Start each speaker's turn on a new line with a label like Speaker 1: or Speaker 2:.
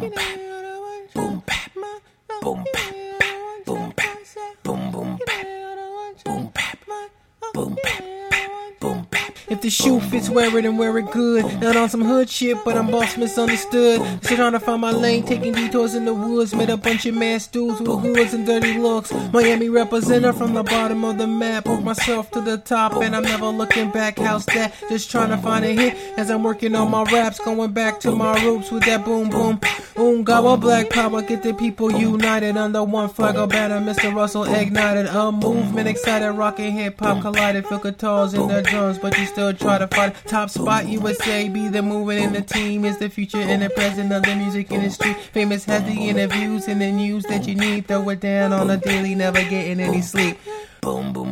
Speaker 1: boom bap, boom bap, boom bap, boom bap, boom boom bap, boom bap, boom bap, boom bap.
Speaker 2: If the shoe fits, wear it and wear it good. Not on some hood shit, but I'm boss misunderstood. Still trying to find my lane, taking detours in the woods. Met a bunch of mass dudes with hoods and dirty looks. Miami representative from the bottom of the map. Work myself to the top, and I'm never looking back. How's that? Just trying to find a hit as I'm working on my raps. Going back to my roots with that boom boom. Boom, gobble black power, get the people united under one flag or banner. Mr. Russell ignited a movement, excited, rocking hip hop collided. Feel guitars in the drums, but you still try to fight. Top spot, USA, be the movement in the team. Is the future and the present of the music industry. Famous has the interviews and the news that you need. Throw it down on a daily, never getting any sleep.
Speaker 1: Boom boom